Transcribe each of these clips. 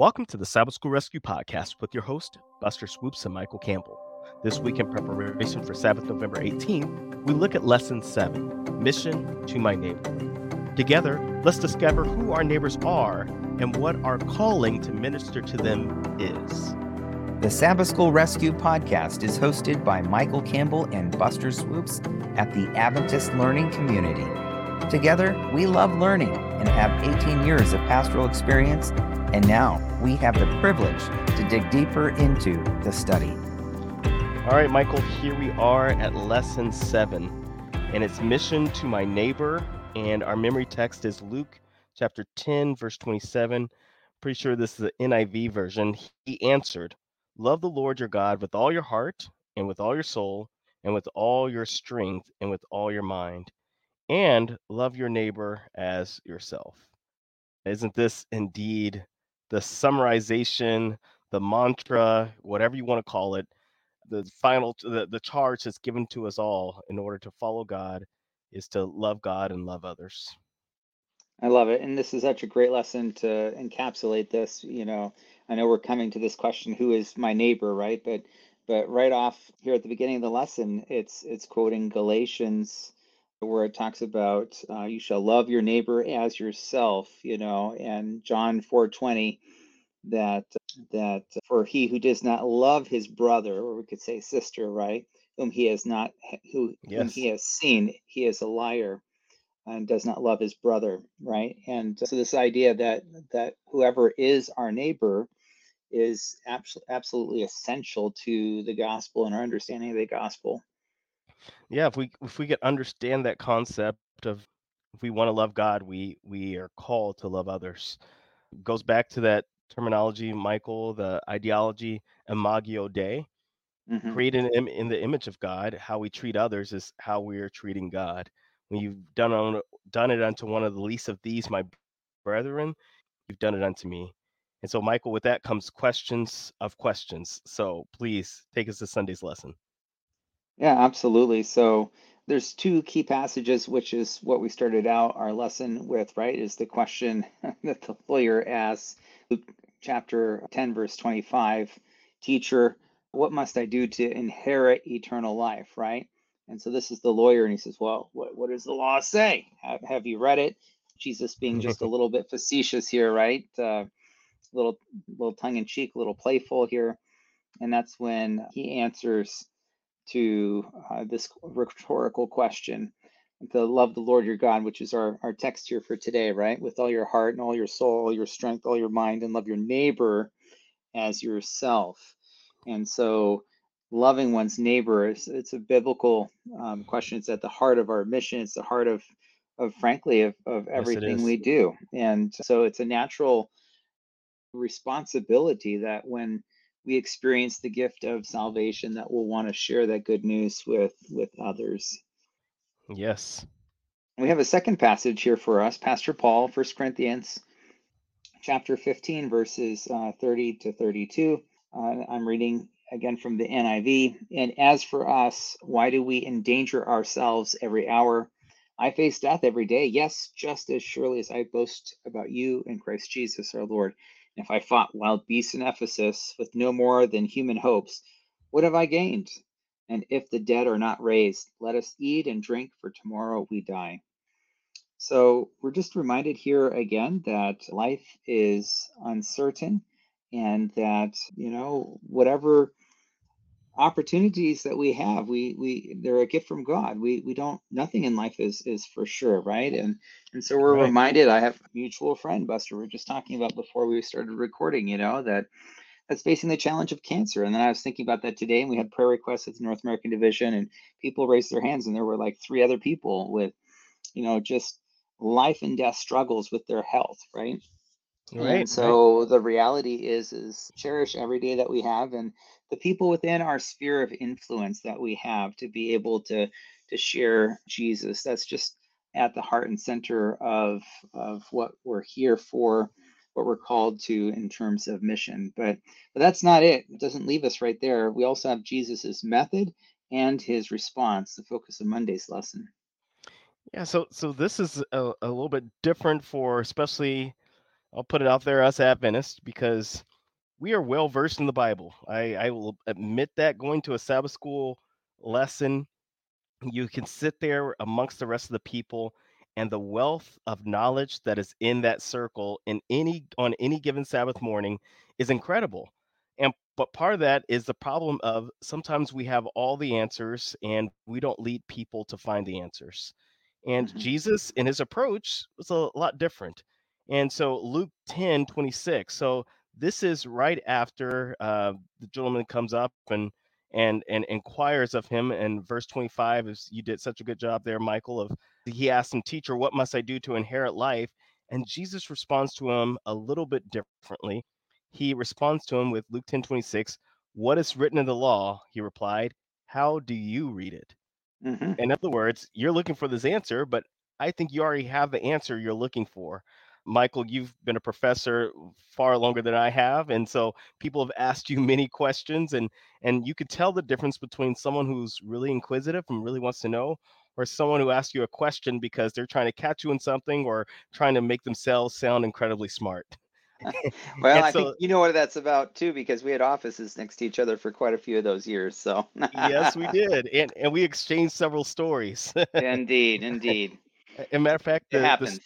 Welcome to the Sabbath School Rescue Podcast with your host, Buster Swoops and Michael Campbell. This week, in preparation for Sabbath November 18, we look at Lesson 7 Mission to My Neighbor. Together, let's discover who our neighbors are and what our calling to minister to them is. The Sabbath School Rescue Podcast is hosted by Michael Campbell and Buster Swoops at the Adventist Learning Community. Together, we love learning and have 18 years of pastoral experience and now we have the privilege to dig deeper into the study. All right, Michael, here we are at lesson seven, and it's mission to my neighbor. And our memory text is Luke chapter 10, verse 27. Pretty sure this is the NIV version. He answered, Love the Lord your God with all your heart, and with all your soul, and with all your strength, and with all your mind, and love your neighbor as yourself. Isn't this indeed the summarization, the mantra, whatever you want to call it, the final the, the charge that's given to us all in order to follow God is to love God and love others. I love it. And this is such a great lesson to encapsulate this. You know, I know we're coming to this question, who is my neighbor, right? But but right off here at the beginning of the lesson, it's it's quoting Galatians where it talks about uh, you shall love your neighbor as yourself, you know, and John 4:20 that that for he who does not love his brother, or we could say sister, right, whom he has not who yes. whom he has seen, he is a liar and does not love his brother, right? And so this idea that that whoever is our neighbor is absolutely essential to the gospel and our understanding of the gospel yeah if we if we could understand that concept of if we want to love god we we are called to love others. It goes back to that terminology michael the ideology imago dei mm-hmm. created in, in the image of god how we treat others is how we are treating god. When you've done on done it unto one of the least of these my brethren you've done it unto me. And so michael with that comes questions of questions. So please take us to sunday's lesson yeah, absolutely. So there's two key passages, which is what we started out our lesson with, right? Is the question that the lawyer asks, Luke chapter 10, verse 25, teacher, what must I do to inherit eternal life, right? And so this is the lawyer, and he says, Well, what, what does the law say? Have, have you read it? Jesus being just a little bit facetious here, right? Uh, little little tongue in cheek, a little playful here. And that's when he answers, to uh, this rhetorical question to love the Lord your God, which is our, our text here for today, right? With all your heart and all your soul, all your strength, all your mind, and love your neighbor as yourself. And so, loving one's neighbor is it's a biblical um, question. It's at the heart of our mission. It's the heart of, of frankly, of, of everything yes, we do. And so, it's a natural responsibility that when we experience the gift of salvation that we'll want to share that good news with with others. Yes. We have a second passage here for us pastor paul First corinthians chapter 15 verses uh, 30 to 32 uh, i'm reading again from the niv and as for us why do we endanger ourselves every hour? I face death every day. Yes just as surely as i boast about you in christ jesus our lord if I fought wild beasts in Ephesus with no more than human hopes, what have I gained? And if the dead are not raised, let us eat and drink, for tomorrow we die. So we're just reminded here again that life is uncertain and that, you know, whatever opportunities that we have we we they're a gift from god we we don't nothing in life is is for sure right and and so we're right. reminded i have a mutual friend buster we are just talking about before we started recording you know that that's facing the challenge of cancer and then i was thinking about that today and we had prayer requests at the north american division and people raised their hands and there were like three other people with you know just life and death struggles with their health right Right. And so right. the reality is is cherish every day that we have and the people within our sphere of influence that we have to be able to to share Jesus. That's just at the heart and center of of what we're here for, what we're called to in terms of mission. But but that's not it. It doesn't leave us right there. We also have Jesus's method and his response, the focus of Monday's lesson. Yeah, so so this is a, a little bit different for especially I'll put it out there, us Adventists, because we are well versed in the Bible. I, I will admit that going to a Sabbath school lesson, you can sit there amongst the rest of the people and the wealth of knowledge that is in that circle in any on any given Sabbath morning is incredible. And but part of that is the problem of sometimes we have all the answers and we don't lead people to find the answers. And hmm Jesus in his approach was a lot different. And so Luke 10 26. So this is right after uh, the gentleman comes up and and and inquires of him and verse 25 is you did such a good job there michael of he asked him teacher what must i do to inherit life? And jesus responds to him a little bit differently. He responds to him with luke 10 26 what is written in the law he replied how do you read it? Hmm in other words, you're looking for this answer, but I think you already have the answer you're looking for. Michael, you've been a professor far longer than I have, and so people have asked you many questions, and and you could tell the difference between someone who's really inquisitive and really wants to know, or someone who asks you a question because they're trying to catch you in something or trying to make themselves sound incredibly smart. Well, I think you know what that's about too, because we had offices next to each other for quite a few of those years. So, yes, we did, and and we exchanged several stories. indeed, indeed, a matter of fact, it the the happens.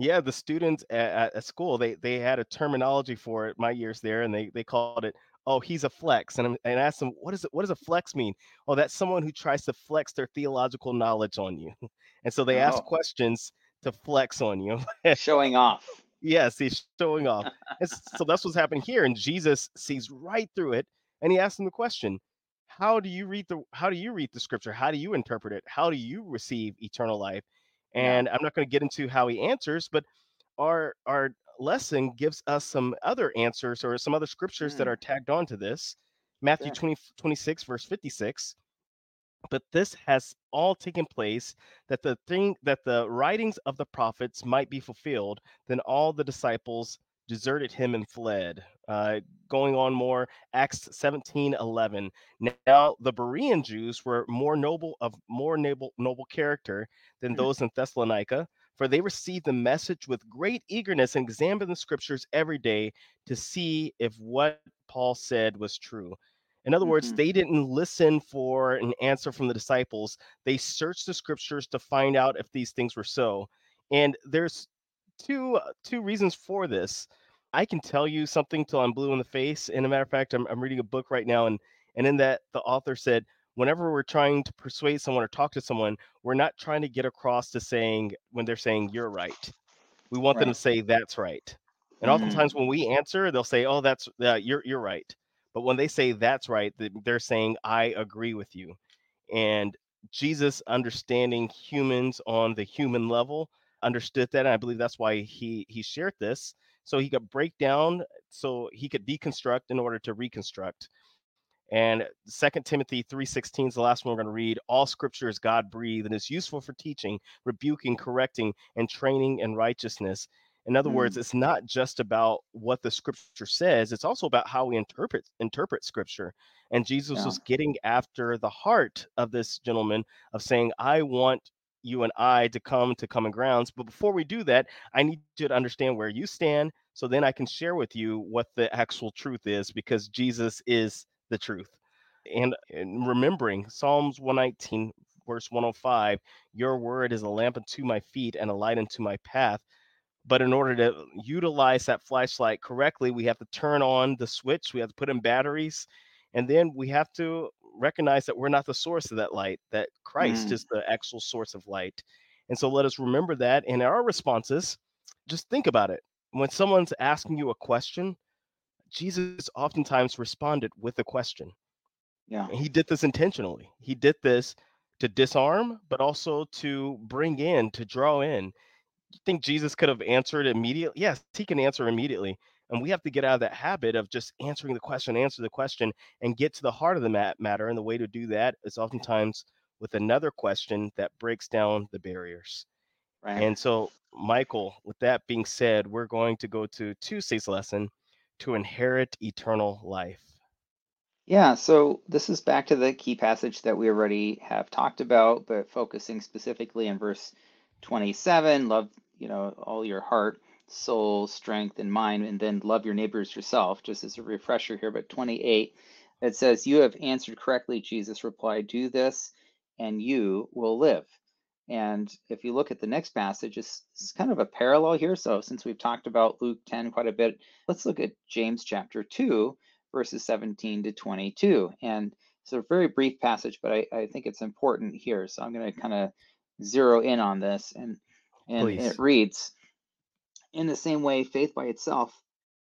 Yeah, the students at, at, school they they had a terminology for it my years there, and they they called it oh he's a flex, and I'm, and I asked them what is it what does a flex mean? Oh, that's someone who tries to flex their theological knowledge on you, and so they ask Oh, questions to flex on you. showing off. Yes, he's showing off. And so that's what's happening here. And Jesus sees right through it and he asks him the question, how do you read the how do you read the scripture? How do you interpret it? How do you receive eternal life? Yeah. And I'm not going to get into how he answers, but our our lesson gives us some other answers or some other scriptures that Mm, are tagged on to this. Matthew sure. 20 26 verse 56 but this has all taken place that the thing that the writings of the prophets might be fulfilled then all the disciples deserted him and fled uh, going on more acts 17 11. now the berean jews were more noble of more noble noble character than Mm, those in thessalonica for they received the message with great eagerness and examined the scriptures every day to see if what paul said was true in other words, hmm they didn't listen for an answer from the disciples. They searched the scriptures to find out if these things were so. And there's two uh, two reasons for this. I can tell you something till I'm blue in the face. And a matter of fact, I'm, I'm reading a book right now, and and in that the author said, whenever we're trying to persuade someone or talk to someone, we're not trying to get across to saying when they're saying you're right. We want them to say that's right. And Mm, oftentimes when we answer, they'll say, "Oh, that's uh, you're you're right." But when they say that's right, they're saying I agree with you. And Jesus, understanding humans on the human level, understood that, and I believe that's why he he shared this, so he could break down, so he could deconstruct in order to reconstruct. And Second Timothy 3:16 is the last one we're going to read. All scripture is God breathed and is useful for teaching, rebuking, correcting, and training in righteousness. In other words, mm, it's not just about what the scripture says, it's also about how we interpret interpret scripture. And Jesus yeah. was getting after the heart of this gentleman of saying, I want you and I to come to common grounds. But before we do that, I need you to understand where you stand so then I can share with you what the actual truth is because Jesus is the truth. And, and remembering Psalms 119, verse 105, your word is a lamp unto my feet and a light unto my path. But in order to utilize that flashlight correctly, we have to turn on the switch, we have to put in batteries, and then we have to recognize that we're not the source of that light, that Christ Mm, is the actual source of light. And so let us remember that in our responses, just think about it. When someone's asking you a question, Jesus oftentimes responded with a question. yeah. And he did this intentionally. He did this to disarm, but also to bring in, to draw in. You think Jesus could have answered immediately? Yes, he can answer immediately. And we have to get out of that habit of just answering the question, answer the question, and get to the heart of the mat- matter. And the way to do that is oftentimes with another question that breaks down the barriers. Right. And so, Michael, with that being said, we're going to go to Tuesday's lesson to inherit eternal life. Yeah, so this is back to the key passage that we already have talked about, but focusing specifically in verse 27, love, you know, all your heart. Soul, strength, and mind, and then love your neighbors yourself, just as a refresher here. But 28, it says, You have answered correctly, Jesus replied, Do this, and you will live. And if you look at the next passage, it's, it's, kind of a parallel here. So, since we've talked about Luke 10 quite a bit, let's look at James chapter 2, verses 17 to 22. And it's a very brief passage, but I, I think it's important here. So, I'm going to kind of zero in on this. And, and it reads In the same way, faith by itself,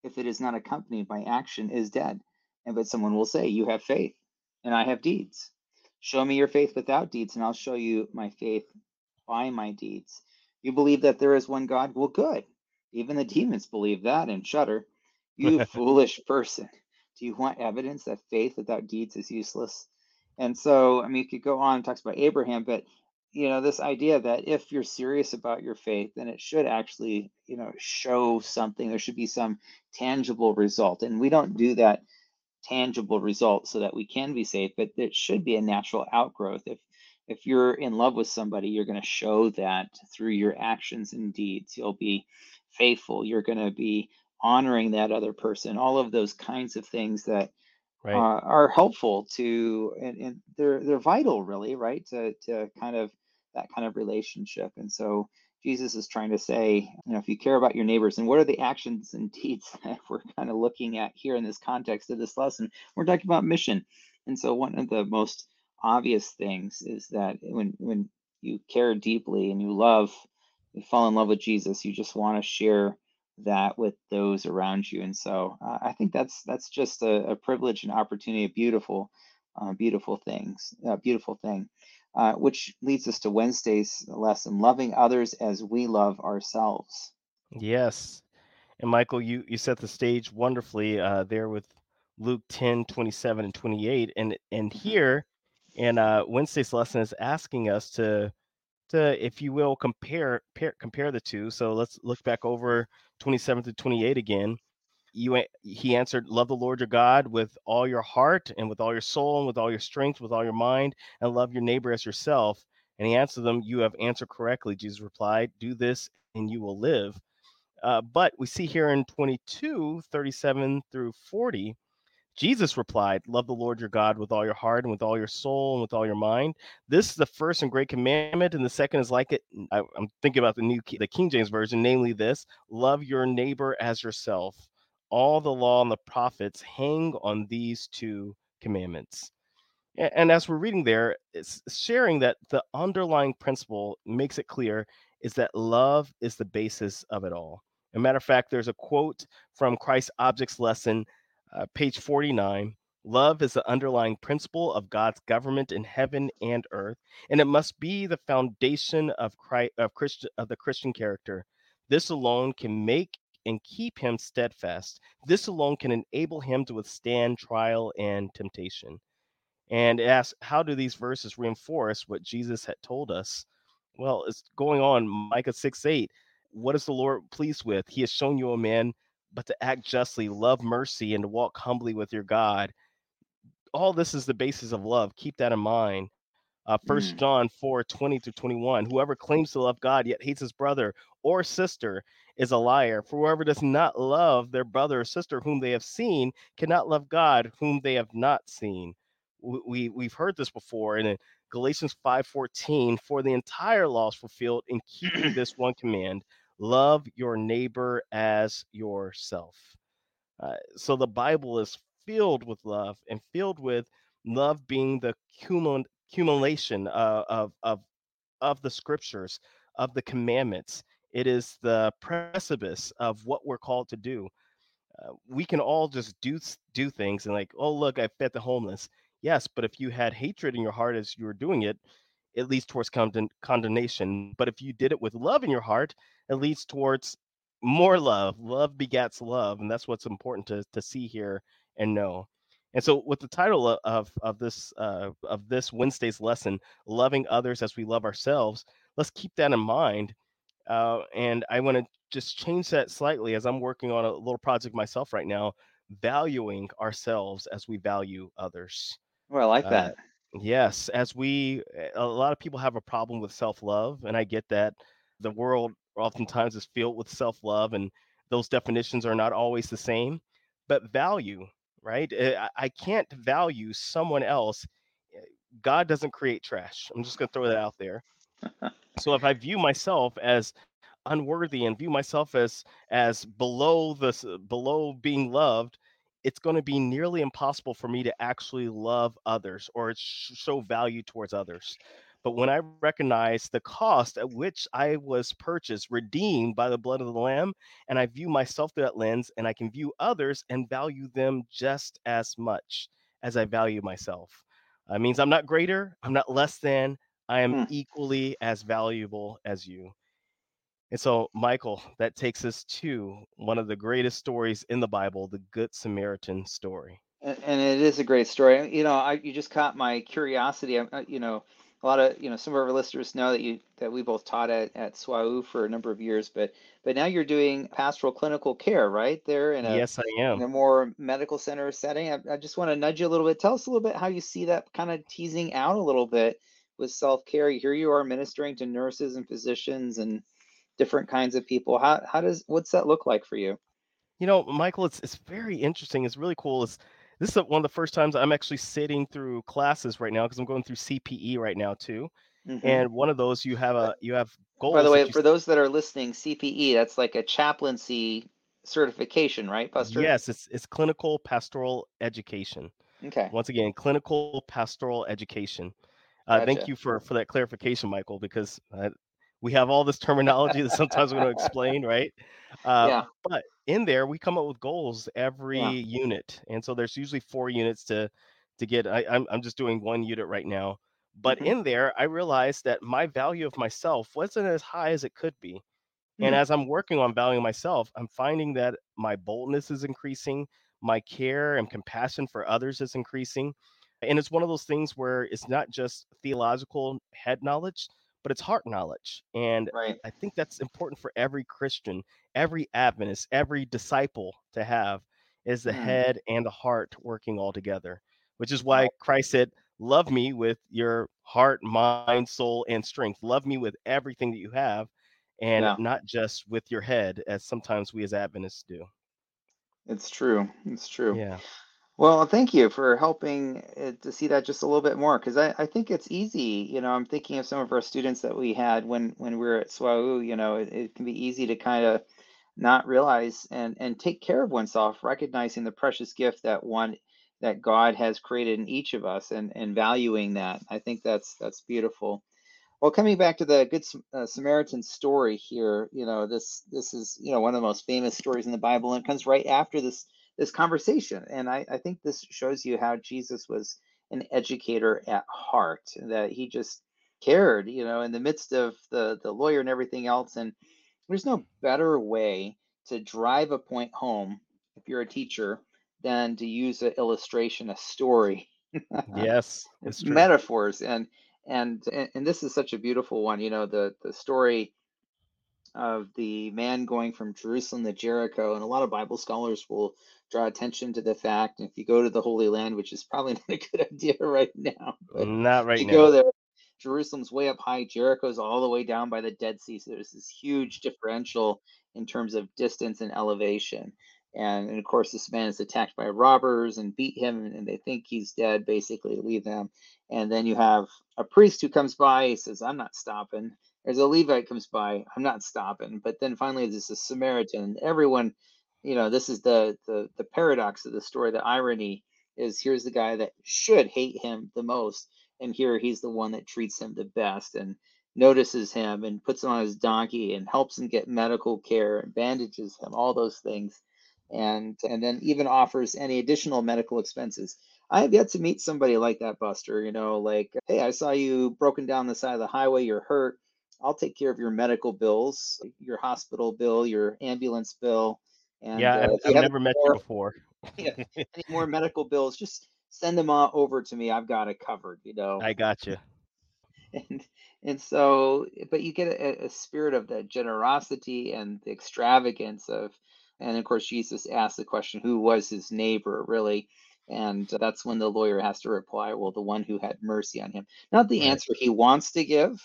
if it is not accompanied by action, is dead. And but someone will say, You have faith, and I have deeds. Show me your faith without deeds, and I'll show you my faith by my deeds. You believe that there is one God? Well, good. Even the demons believe that and shudder. You foolish person. Do you want evidence that faith without deeds is useless? And so, I mean, you could go on and talks about Abraham, but you know, this idea that if you're serious about your faith, then it should actually, you know, show something. There should be some tangible result. And we don't do that tangible result so that we can be saved, but it should be a natural outgrowth. If if you're in love with somebody, you're going to show that through your actions and deeds. You'll be faithful. You're going to be honoring that other person. All of those kinds of things that right. uh, are helpful to, and, and they're they're vital, really, right? To to kind of that kind of relationship. And so Jesus is trying to say, you know, if you care about your neighbors, and what are the actions and deeds that we're kind of looking at here in this context of this lesson? We're talking about mission. And so one of the most obvious things is that when when you care deeply and you love you fall in love with jesus you just want to share that with those around you and so uh, i think that's that's just a, a privilege and opportunity a beautiful uh, beautiful things beautiful thing uh, which leads us to wednesday's lesson loving others as we love ourselves yes and michael you you set the stage wonderfully uh, there with luke 10 27 and 28 and and mm-hmm. here and uh, Wednesday's lesson is asking us to, to, if you will, compare compare, compare the two. So let's look back over 27 to 28 again. You, he answered, "Love the Lord your God with all your heart and with all your soul and with all your strength, with all your mind, and love your neighbor as yourself." And he answered them, "You have answered correctly." Jesus replied, "Do this, and you will live." Uh, but we see here in 22, 37 through 40, Jesus replied, Love the Lord your God with all your heart and with all your soul and with all your mind. This is the first and great commandment, and the second is like it. I, am thinking about the new the King James version, namely this: Love your neighbor as yourself. All the law and the prophets hang on these two commandments. And, as we're reading there, it's sharing that the underlying principle makes it clear is that love is the basis of it all. A matter of fact, there's a quote from Christ's objects lesson uh, page 49 love is the underlying principle of god's government in heaven and earth and it must be the foundation of christ of christian of the christian character this alone can make and keep him steadfast this alone can enable him to withstand trial and temptation and ask how do these verses reinforce what jesus had told us well it's going on micah 6 8 what is the lord pleased with he has shown you a man but to act justly, love mercy, and to walk humbly with your God. All this is the basis of love. Keep that in mind. Uh, First mm. John 4 20 through 21. Whoever claims to love God yet hates his brother or sister is a liar. For whoever does not love their brother or sister whom they have seen cannot love God whom they have not seen. We, we have heard this before, and in Galatians 5:14, for the entire law is fulfilled in keeping this one command: love your neighbor as yourself. Uh, so the Bible is filled with love and filled with love being the cumul- accumulation uh, of, of, of the scriptures, of the commandments. It is the precipice of what we're called to do. Uh, we can all just do do things and like, oh look, I fed the homeless. Yes, but if you had hatred in your heart as you were doing it, it leads towards condemn- condemnation. But if you did it with love in your heart, it leads towards more love. Love begets love, and that's what's important to to see here and know. And so, with the title of of this uh, of this Wednesday's lesson, "Loving Others as We Love Ourselves," let's keep that in mind. Uh, and I want to just change that slightly as I'm working on a little project myself right now, valuing ourselves as we value others. Well, I like uh, that. Yes, as we, a lot of people have a problem with self love, and I get that. The world oftentimes is filled with self-love and those definitions are not always the same but value right Eh, I, I can't value someone else Eh, god doesn't create trash i'm just going to throw that out there so if i view myself as unworthy and view myself as as below this below being loved it's going to be nearly impossible for me to actually love others or show value towards others. But when i recognize the cost at which i was purchased redeemed by the blood of the lamb and i view myself through that lens and i can view others and value them just as much as i value myself. That means i'm not greater i'm not less than i am Hmm. equally as valuable as you and so, Michael, that takes us to one of the greatest stories in the Bible, the Good Samaritan story. And, it is a great story. You know, I you just caught my curiosity. I, I- you know, a lot of you know some of our listeners know that you that we both taught at at SWAU for a number of years, but but now you're doing pastoral clinical care, right? There in a Yes, I am in a more medical center setting. I, I just want to nudge you a little bit. Tell us a little bit how you see that kind of teasing out a little bit with self care. Here you are ministering to nurses and physicians and different kinds of people. How how does what's that look like for you? You know, Michael, it's it's very interesting. It's really cool. It's this is one of the first times I'm actually sitting through classes right now because I'm going through CPE right now too. Mhm. And one of those you have a you have goals. By the way, for those that are listening, CPE, that's like a chaplaincy certification, right, Buster? Yes, it's it's clinical pastoral education. Okay. Once again, clinical pastoral education. Uh, thank you for for that clarification, Michael, because uh, we have all this terminology that sometimes we don't explain, right? Uh, Yeah. but in there, we come up with goals every Yeah. unit, and so there's usually four units to to get. I, I'm I'm just doing one unit right now, but Mhm. in there, I realized that my value of myself wasn't as high as it could be. And Hmm. as I'm working on valuing myself, I'm finding that my boldness is increasing, my care and compassion for others is increasing. And it's one of those things where it's not just theological head knowledge, but it's heart knowledge. And Right. I think that's important for every Christian, every Adventist, every disciple to have is the Hmm. head and the heart working all together, which is why Christ said, Love me with your heart, mind, soul, and strength. Love me with everything that you have and Yeah, not just with your head, as sometimes we as Adventists do. it's true. It's true. Yeah. Well, thank you for helping uh, to see that just a little bit more because I, I think it's easy. You know, I'm thinking of some of our students that we had when when we were at SWAU. You know, it, it can be easy to kind of not realize and and take care of oneself, recognizing the precious gift that one that God has created in each of us and and valuing that. I think that's that's beautiful. Well, coming back to the Good uh, Samaritan story here, you know, this this is you know one of the most famous stories in the Bible, and it comes right after this this conversation. And I, I think this shows you how Jesus was an educator at heart, that he just cared, you know, in the midst of the the lawyer and everything else. And there's no better way to drive a point home if you're a teacher than to use an illustration, a story Yes, it's metaphors and and and and this is such a beautiful one you know the the story of the man going from Jerusalem to Jericho and a lot of Bible scholars will draw attention to the fact if you go to the Holy Land which is probably not a good idea right now Not right you now. go there Jerusalem's way up high Jericho's all the way down by the Dead Sea so there's this huge differential in terms of distance and elevation. And, and of course this man is attacked by robbers and beat him and, and they think he's dead basically leave him and then you have a priest who comes by he says i'm not stopping there's a levite comes by i'm not stopping but then finally there's a samaritan everyone you know this is the the the paradox of the story the irony is here's the guy that should hate him the most and here he's the one that treats him the best and notices him and puts him on his donkey and helps him get medical care and bandages him all those things and and then even offers any additional medical expenses I have yet to meet somebody like that, Buster. You know, like, hey, I saw you broken down the side of the highway, you're hurt. I'll take care of your medical bills, your hospital bill, your ambulance bill. And Yeah, uh, I've, I've never met you before. yeah, any more medical bills, just send them all over to me. I've got it covered, you know. I got you. And and so, but you get a, a spirit of that generosity and the extravagance of, and of course, Jesus asked the question, who was his neighbor, really? And that's when the lawyer has to reply, well, the one who had mercy on him. Not the Right. answer he wants to give,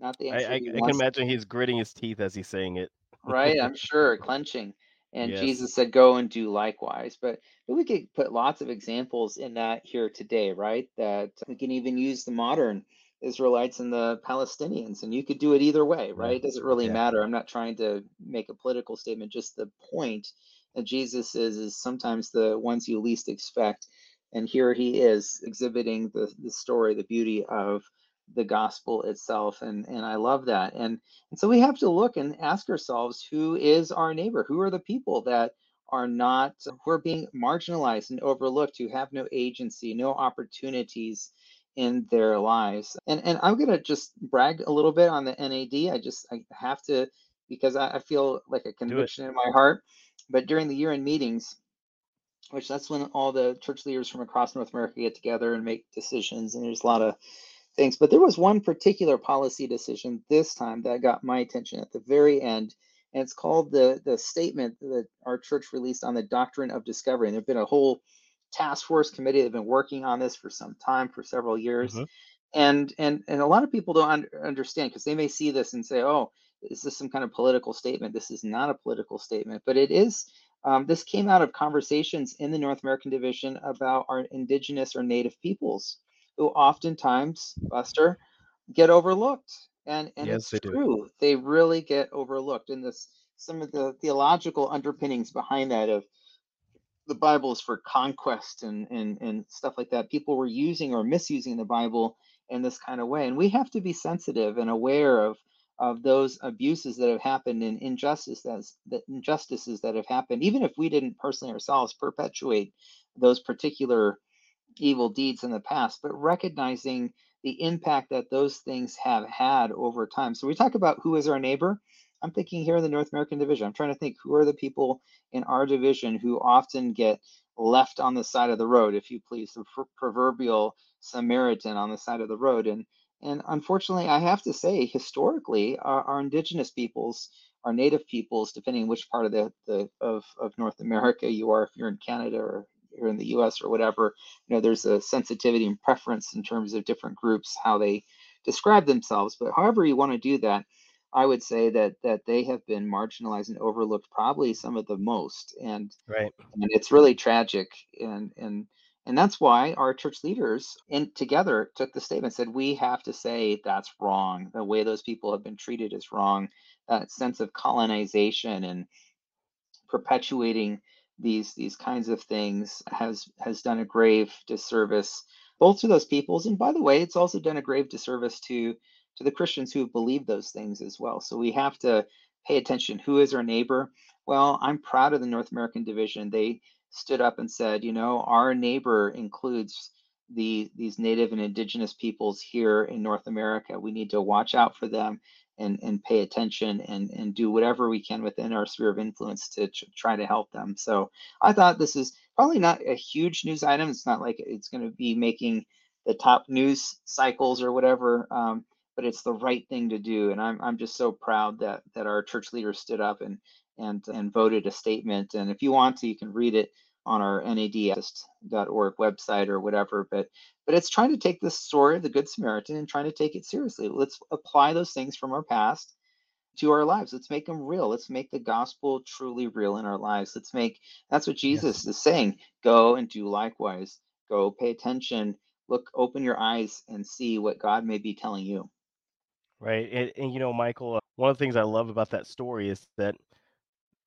not the I, answer I, I he can imagine he's gritting his teeth as he's saying it. right? I'm sure, clenching. And Yes. Jesus said, Go and do likewise. But, but we could put lots of examples in that here today, right? That we can even use the modern Israelites and the Palestinians, and you could do it either way, right? Yeah. It doesn't really Yeah. matter. I'm not trying to make a political statement, just the point that Jesus is is sometimes the ones you least expect. And here he is exhibiting the, the story, the beauty of the gospel itself. And, and I love that. And and so we have to look and ask ourselves who is our neighbor? Who are the people that are not, who are being marginalized and overlooked, who have no agency, no opportunities in their lives? And, and I'm going to just brag a little bit on the NAD. I just, I have to, because I, I feel like a conviction in my heart. But during the year in meetings, which that's when all the church leaders from across North America get together and make decisions, and there's a lot of things. But there was one particular policy decision this time that got my attention at the very end, and it's called the the statement that our church released on the doctrine of discovery. And there've been a whole task force committee that have been working on this for some time, for several years. Mhm. And and and a lot of people don't un- understand because they may see this and say, "Oh, is this some kind of political statement?" This is not a political statement, but it is. Um, this came out of conversations in the North American Division about our indigenous or native peoples who oftentimes, Buster, get overlooked. And and Yes, it's they do. true. They really get overlooked. And this some of the theological underpinnings behind that of the Bible is for conquest and and and stuff like that. People were using or misusing the Bible in this kind of way. And we have to be sensitive and aware of of those abuses that have happened and injustice that's the injustices that have happened, even if we didn't personally ourselves perpetuate those particular evil deeds in the past, but recognizing the impact that those things have had over time. So we talk about who is our neighbor. I'm thinking here in the North American division. I'm trying to think who are the people in our division who often get left on the side of the road, if you please, the pr- proverbial Samaritan on the side of the road. And and unfortunately, I have to say, historically, our, our indigenous peoples, our native peoples, depending which part of the, the of, of North America you are, if you're in Canada or you're in the US or whatever, you know, there's a sensitivity and preference in terms of different groups, how they describe themselves. But however you want to do that, I would say that that they have been marginalized and overlooked probably some of the most. And Right. and it's really tragic and and and that's why our church leaders in together took the statement said we have to say that's wrong the way those people have been treated is wrong that sense of colonization and perpetuating these these kinds of things has has done a grave disservice both to those peoples and by the way it's also done a grave disservice to to the christians who have believed those things as well. So we have to pay attention. Who is our neighbor? Well i'm proud of the north american division. They stood up and said you know our neighbor includes the these native and indigenous peoples here in north america. We need to watch out for them and and pay attention and and do whatever we can within our sphere of influence to tr- try to help them. So i thought this is probably not a huge news item. It's not like it's going to be making the top news cycles or whatever um, but it's the right thing to do and i'm i'm just so proud that that our church leaders stood up and and and voted a statement. And if you want to you can read it on our nads.org website or whatever but but it's trying to take this story of the good samaritan and trying to take it seriously. Let's apply those things from our past to our lives. Let's make them real. Let's make the gospel truly real in our lives. Let's make that's what jesus is saying go and do likewise. Go pay attention. Look open your eyes and see what god may be telling you. Right. And, and you know, Michael, uh, one of the things I love about that story is that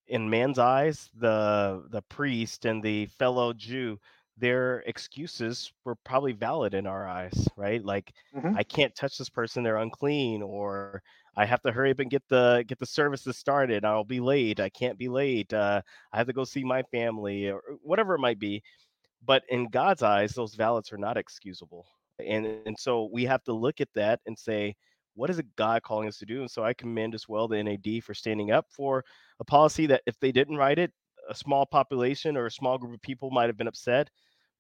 in man's eyes, the the priest and the fellow Jew, their excuses were probably valid in our eyes, right? Like Mhm. I can't touch this person, they're unclean, or I have to hurry up and get the get the services started. I'll be late. I can't be late. Uh, I have to go see my family, or whatever it might be. But in God's eyes, those valids are not excusable. And and so we have to look at that and say, what is it God calling us to do? And so I commend as well the NAD for standing up for a policy that if they didn't write it, a small population or a small group of people might have been upset.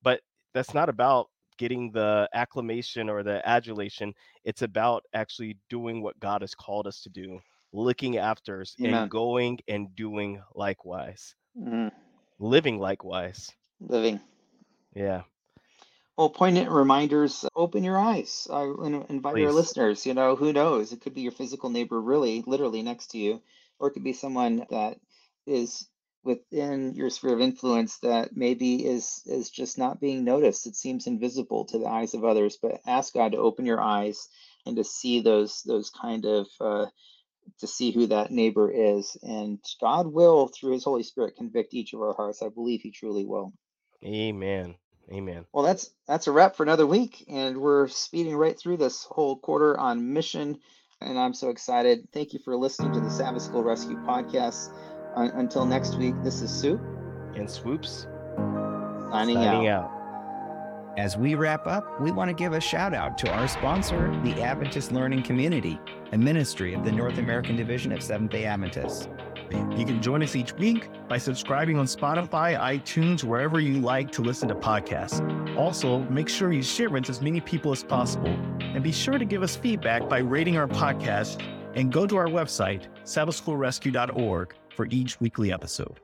But that's not about getting the acclamation or the adulation. It's about actually doing what God has called us to do, looking after us Amen. and going and doing likewise, Mhm. living likewise. living Yeah. Well, poignant reminders. Open your eyes. I invite your listeners. You know, who knows? It could be your physical neighbor, really, literally next to you, or it could be someone that is within your sphere of influence that maybe is is just not being noticed. It seems invisible to the eyes of others. But ask God to open your eyes and to see those those kind of uh, to see who that neighbor is, and God will, through His Holy Spirit, convict each of our hearts. I believe He truly will. Amen. Amen. Well, that's that's a wrap for another week, and we're speeding right through this whole quarter on mission, and I'm so excited. Thank you for listening to the Sabbath School Rescue podcast. Uh, until next week, this is Sue And swoops signing, signing out. out. As we wrap up, we want to give a shout out to our sponsor, the Adventist Learning Community, a ministry of the North American Division of Seventh day Adventists. You can join us each week by subscribing on Spotify, iTunes, wherever you like to listen to podcasts. Also, make sure you share with as many people as possible. And be sure to give us feedback by rating our podcast and go to our website, sabbathschoolrescue.org, for each weekly episode.